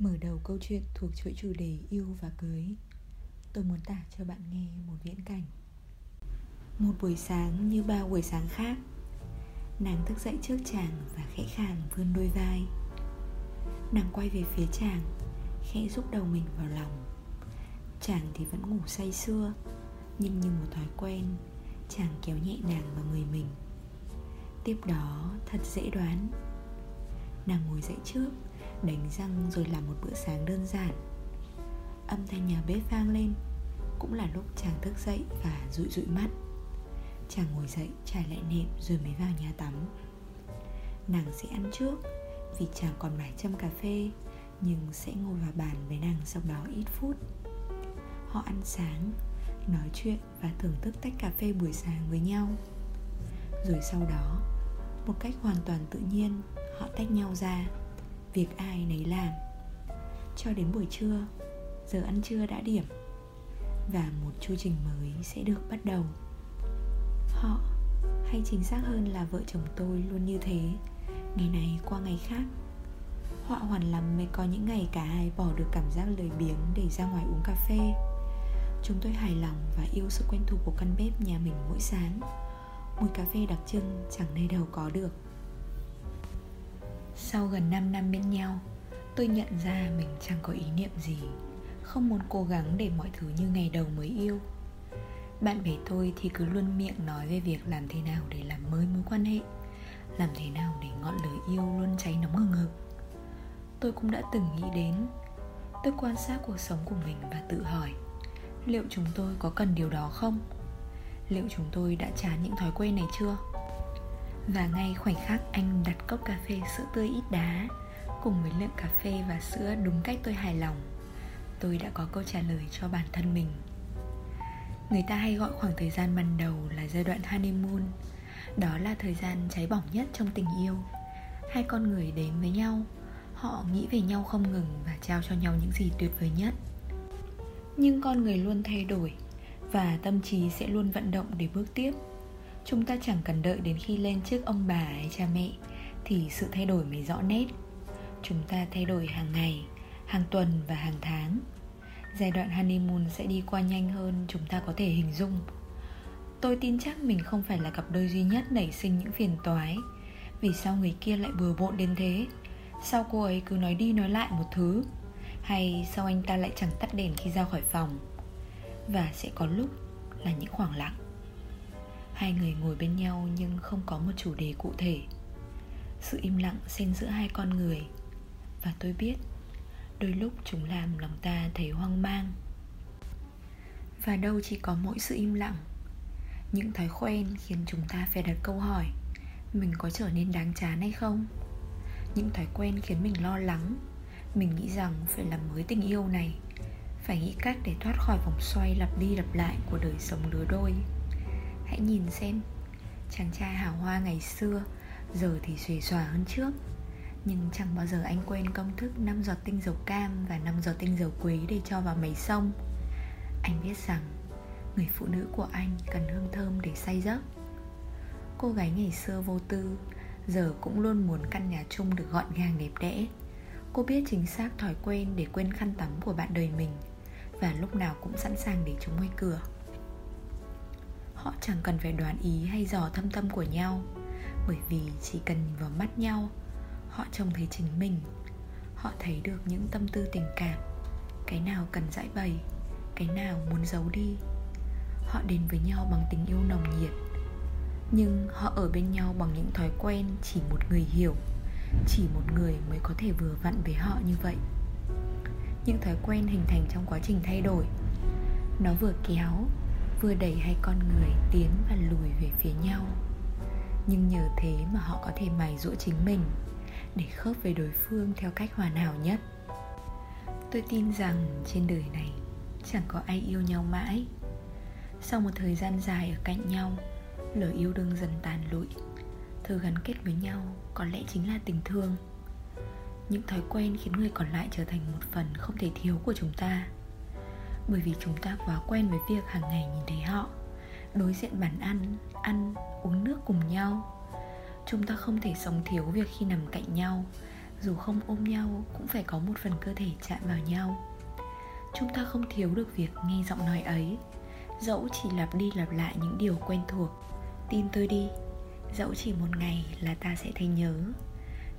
Mở đầu câu chuyện thuộc chuỗi chủ đề yêu và cưới. Tôi muốn tả cho bạn nghe một viễn cảnh. Một buổi sáng như bao buổi sáng khác, Nàng thức dậy trước chàng và khẽ khàng vươn đôi vai. Nàng quay về phía chàng, Khẽ rúc đầu mình vào lòng. Chàng thì vẫn ngủ say sưa, Nhưng như một thói quen, Chàng kéo nhẹ nàng vào người mình. Tiếp đó, thật dễ đoán. Nàng ngồi dậy trước Đánh răng rồi làm một bữa sáng đơn giản. Âm thanh nhà bếp vang lên, Cũng là lúc chàng thức dậy và dụi dụi mắt. Chàng ngồi dậy, trải lại nệm rồi mới vào nhà tắm. Nàng sẽ ăn trước, Vì chàng còn mải châm cà phê, Nhưng sẽ ngồi vào bàn với nàng sau đó ít phút. Họ ăn sáng, Nói chuyện và thưởng thức tách cà phê buổi sáng với nhau. Rồi sau đó, Một cách hoàn toàn tự nhiên, Họ tách nhau ra việc ai nấy làm. Cho đến buổi trưa, giờ ăn trưa đã điểm và một chu trình mới sẽ được bắt đầu. Họ, hay chính xác hơn là vợ chồng tôi luôn như thế. Ngày này qua ngày khác họa hoàn lắm mới có những ngày cả hai bỏ được cảm giác lười biếng để ra ngoài uống cà phê. Chúng tôi hài lòng và yêu sự quen thuộc của căn bếp nhà mình mỗi sáng. Mùi cà phê đặc trưng chẳng nơi đâu có được sau gần 5 năm bên nhau, Tôi nhận ra mình chẳng có ý niệm gì, Không muốn cố gắng để mọi thứ như ngày đầu mới yêu Bạn bè tôi thì cứ luôn miệng nói về việc làm thế nào để làm mới mối quan hệ, Làm thế nào để ngọn lửa yêu luôn cháy nóng hừng hực Tôi cũng đã từng nghĩ đến, Tôi quan sát cuộc sống của mình và tự hỏi, Liệu chúng tôi có cần điều đó không? Liệu chúng tôi đã chán những thói quen này chưa? Và ngay khoảnh khắc anh đặt cốc cà phê sữa tươi ít đá Cùng với lượng cà phê và sữa đúng cách tôi hài lòng, Tôi đã có câu trả lời cho bản thân mình. Người ta hay gọi khoảng thời gian ban đầu là giai đoạn honeymoon, Đó là thời gian cháy bỏng nhất trong tình yêu. Hai con người đến với nhau, Họ nghĩ về nhau không ngừng và trao cho nhau những gì tuyệt vời nhất. Nhưng con người luôn thay đổi Và tâm trí sẽ luôn vận động để bước tiếp chúng ta chẳng cần đợi đến khi lên trước ông bà hay cha mẹ thì sự thay đổi mới rõ nét. Chúng ta thay đổi hàng ngày, hàng tuần và hàng tháng. Giai đoạn honeymoon sẽ đi qua nhanh hơn chúng ta có thể hình dung. Tôi tin chắc mình không phải là cặp đôi duy nhất nảy sinh những phiền toái. Vì sao người kia lại bừa bộn đến thế? Sao cô ấy cứ nói đi nói lại một thứ? Hay sao anh ta lại chẳng tắt đèn khi ra khỏi phòng? Và sẽ có lúc là những khoảng lặng hai người ngồi bên nhau nhưng không có một chủ đề cụ thể. Sự im lặng xen giữa hai con người. Và tôi biết, đôi lúc chúng làm lòng ta thấy hoang mang. Và đâu chỉ có mỗi sự im lặng, những thói quen khiến chúng ta phải đặt câu hỏi, mình có trở nên đáng chán hay không? Những thói quen khiến mình lo lắng, mình nghĩ rằng phải làm mới tình yêu này, phải nghĩ cách để thoát khỏi vòng xoay lặp đi lặp lại của đời sống lứa đôi. Hãy nhìn xem, Chàng trai hào hoa ngày xưa, Giờ thì xuề xòa hơn trước. Nhưng chẳng bao giờ anh quên công thức 5 giọt tinh dầu cam và 5 giọt tinh dầu quế để cho vào máy sông Anh biết rằng, Người phụ nữ của anh cần hương thơm để say giấc. Cô gái ngày xưa vô tư, Giờ cũng luôn muốn căn nhà chung được gọn gàng đẹp đẽ. Cô biết chính xác thói quen để quên khăn tắm của bạn đời mình Và lúc nào cũng sẵn sàng để chúng ngoài cửa họ chẳng cần phải đoán ý hay dò thâm tâm của nhau, bởi vì chỉ cần nhìn vào mắt nhau, họ trông thấy chính mình. Họ thấy được những tâm tư tình cảm, cái nào cần giải bày, cái nào muốn giấu đi. Họ đến với nhau bằng tình yêu nồng nhiệt, nhưng họ ở bên nhau bằng những thói quen chỉ một người hiểu, chỉ một người mới có thể vừa vặn với họ như vậy. Những thói quen hình thành trong quá trình thay đổi, nó vừa kéo vừa đẩy hai con người tiến và lùi về phía nhau. Nhưng nhờ thế mà họ có thể mài dũa chính mình để khớp với đối phương theo cách hoàn hảo nhất. Tôi tin rằng trên đời này chẳng có ai yêu nhau mãi. Sau một thời gian dài ở cạnh nhau, lời yêu đương dần tàn lụi. Thứ gắn kết với nhau có lẽ chính là tình thương. Những thói quen khiến người còn lại trở thành một phần không thể thiếu của chúng ta bởi vì chúng ta quá quen với việc hàng ngày nhìn thấy họ, đối diện bàn ăn ăn, uống nước cùng nhau. Chúng ta không thể sống thiếu việc khi nằm cạnh nhau, dù không ôm nhau cũng phải có một phần cơ thể chạm vào nhau. Chúng ta không thiếu được việc nghe giọng nói ấy. Dẫu chỉ lặp đi lặp lại những điều quen thuộc, tin tôi đi, dẫu chỉ một ngày là ta sẽ thấy nhớ.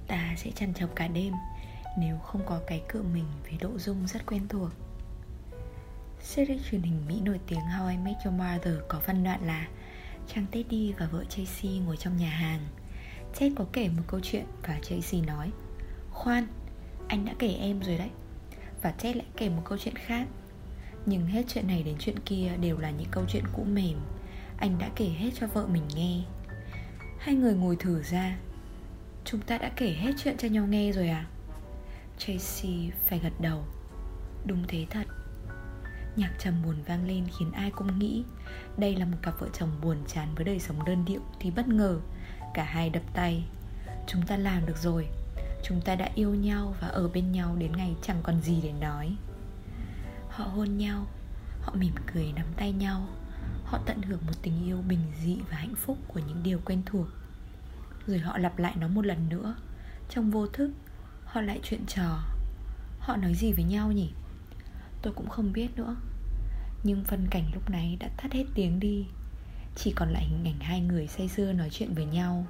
Ta sẽ chăn chọc cả đêm, nếu không có cái cựa mình với độ dung rất quen thuộc. Series truyền hình Mỹ nổi tiếng How I Met Your Mother có phân đoạn là Chàng Teddy và vợ Tracy ngồi trong nhà hàng. Ted có kể một câu chuyện và Tracy nói Khoan, anh đã kể em rồi đấy. Và Ted lại kể một câu chuyện khác. Nhưng hết chuyện này đến chuyện kia đều là những câu chuyện cũ mềm. Anh đã kể hết cho vợ mình nghe. Hai người ngồi thử ra. Chúng ta đã kể hết chuyện cho nhau nghe rồi à? Tracy phải gật đầu. Đúng thế thật. Nhạc trầm buồn vang lên khiến ai cũng nghĩ, Đây là một cặp vợ chồng buồn chán với đời sống đơn điệu Thì bất ngờ, Cả hai đập tay. Chúng ta làm được rồi, Chúng ta đã yêu nhau và ở bên nhau đến ngày chẳng còn gì để nói. Họ hôn nhau, Họ mỉm cười nắm tay nhau, Họ tận hưởng một tình yêu bình dị và hạnh phúc của những điều quen thuộc. Rồi họ lặp lại nó một lần nữa, Trong vô thức, Họ lại chuyện trò. Họ nói gì với nhau nhỉ? Tôi cũng không biết nữa. Nhưng phân cảnh lúc này đã thắt hết tiếng đi. Chỉ còn lại hình ảnh hai người say sưa nói chuyện với nhau.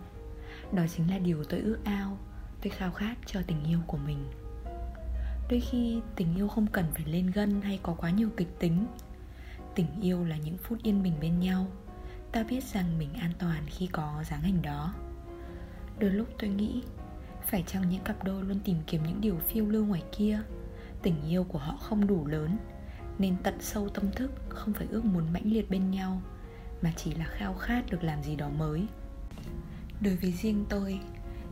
Đó chính là điều tôi ước ao, Tôi khao khát cho tình yêu của mình. Đôi khi tình yêu không cần phải lên gân hay có quá nhiều kịch tính. Tình yêu là những phút yên bình bên nhau. Ta biết rằng mình an toàn khi có dáng hình đó. Đôi lúc tôi nghĩ, Phải chăng những cặp đôi luôn tìm kiếm những điều phiêu lưu ngoài kia? Tình yêu của họ không đủ lớn, nên tận sâu tâm thức, không phải ước muốn mãnh liệt bên nhau, mà chỉ là khao khát được làm gì đó mới. Đối với riêng tôi,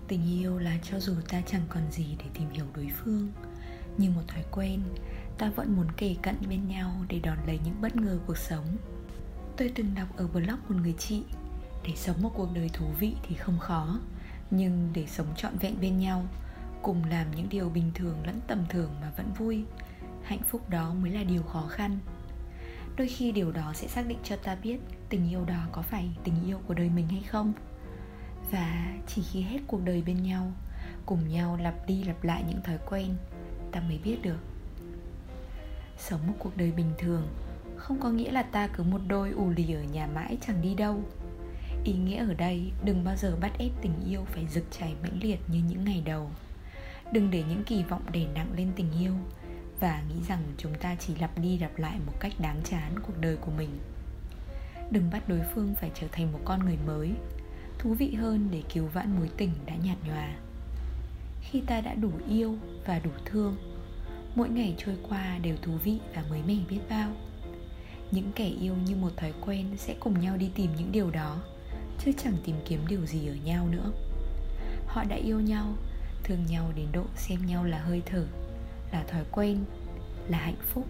tình yêu là cho dù ta chẳng còn gì để tìm hiểu đối phương như một thói quen, ta vẫn muốn kề cận bên nhau để đón lấy những bất ngờ cuộc sống. Tôi từng đọc ở blog một người chị, để sống một cuộc đời thú vị thì không khó, nhưng để sống trọn vẹn bên nhau cùng làm những điều bình thường lẫn tầm thường mà vẫn vui. Hạnh phúc đó mới là điều khó khăn. Đôi khi điều đó sẽ xác định cho ta biết tình yêu đó có phải tình yêu của đời mình hay không. Và chỉ khi hết cuộc đời bên nhau, cùng nhau lặp đi lặp lại những thói quen, ta mới biết được. Sống một cuộc đời bình thường không có nghĩa là ta cứ một đôi ù lì ở nhà mãi chẳng đi đâu. Ý nghĩa ở đây đừng bao giờ bắt ép tình yêu phải rực chảy mãnh liệt như những ngày đầu đừng để những kỳ vọng đè nặng lên tình yêu. Và nghĩ rằng chúng ta chỉ lặp đi lặp lại một cách đáng chán cuộc đời của mình. Đừng bắt đối phương phải trở thành một con người mới, thú vị hơn để cứu vãn mối tình đã nhạt nhòa. Khi ta đã đủ yêu và đủ thương, mỗi ngày trôi qua đều thú vị và mới mẻ biết bao. Những kẻ yêu như một thói quen sẽ cùng nhau đi tìm những điều đó, chứ chẳng tìm kiếm điều gì ở nhau nữa. Họ đã yêu nhau thương nhau đến độ xem nhau là hơi thở, là thói quen, là hạnh phúc.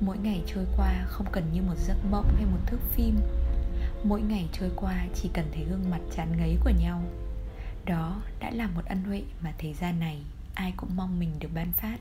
Mỗi ngày trôi qua không cần như một giấc mộng hay một thước phim. Mỗi ngày trôi qua chỉ cần thấy gương mặt chán ngấy của nhau. Đó đã là một ân huệ mà thế gian này ai cũng mong mình được ban phát.